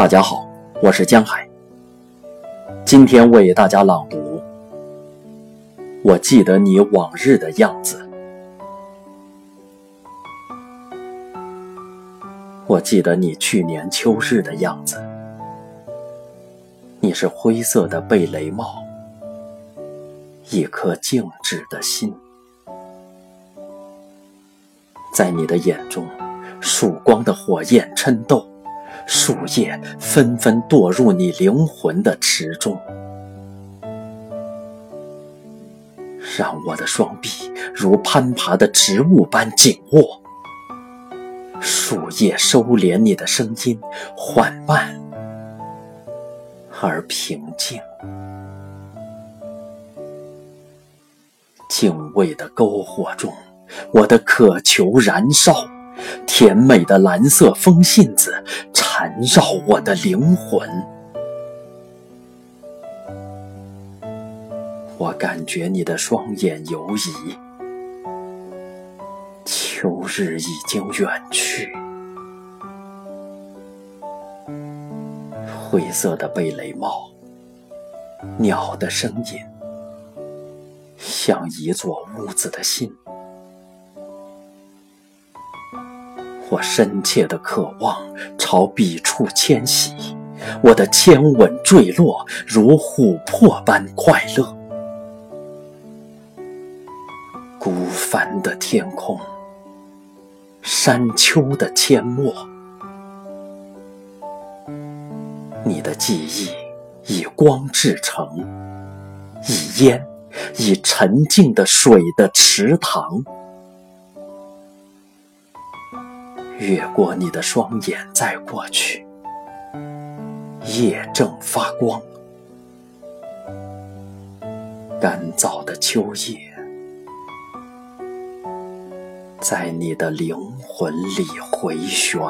大家好，我是江海。今天为大家朗读。我记得你往日的样子，我记得你去年秋日的样子。你是灰色的贝雷帽，一颗静止的心，在你的眼中，曙光的火焰嗔斗。树叶纷纷堕入你灵魂的池中，让我的双臂如攀爬的植物般紧握。树叶收敛你的声音，缓慢而平静。敬畏的篝火中，我的渴求燃烧。甜美的蓝色风信子缠绕我的灵魂，我感觉你的双眼游移。秋日已经远去，灰色的贝雷帽，鸟的声音，像一座屋子的心。我深切的渴望朝彼处迁徙，我的牵吻坠落如琥珀般快乐。孤帆的天空，山丘的阡陌，你的记忆以光制成，以烟，以沉静的水的池塘。越过你的双眼，再过去，夜正发光，干燥的秋叶在你的灵魂里回旋。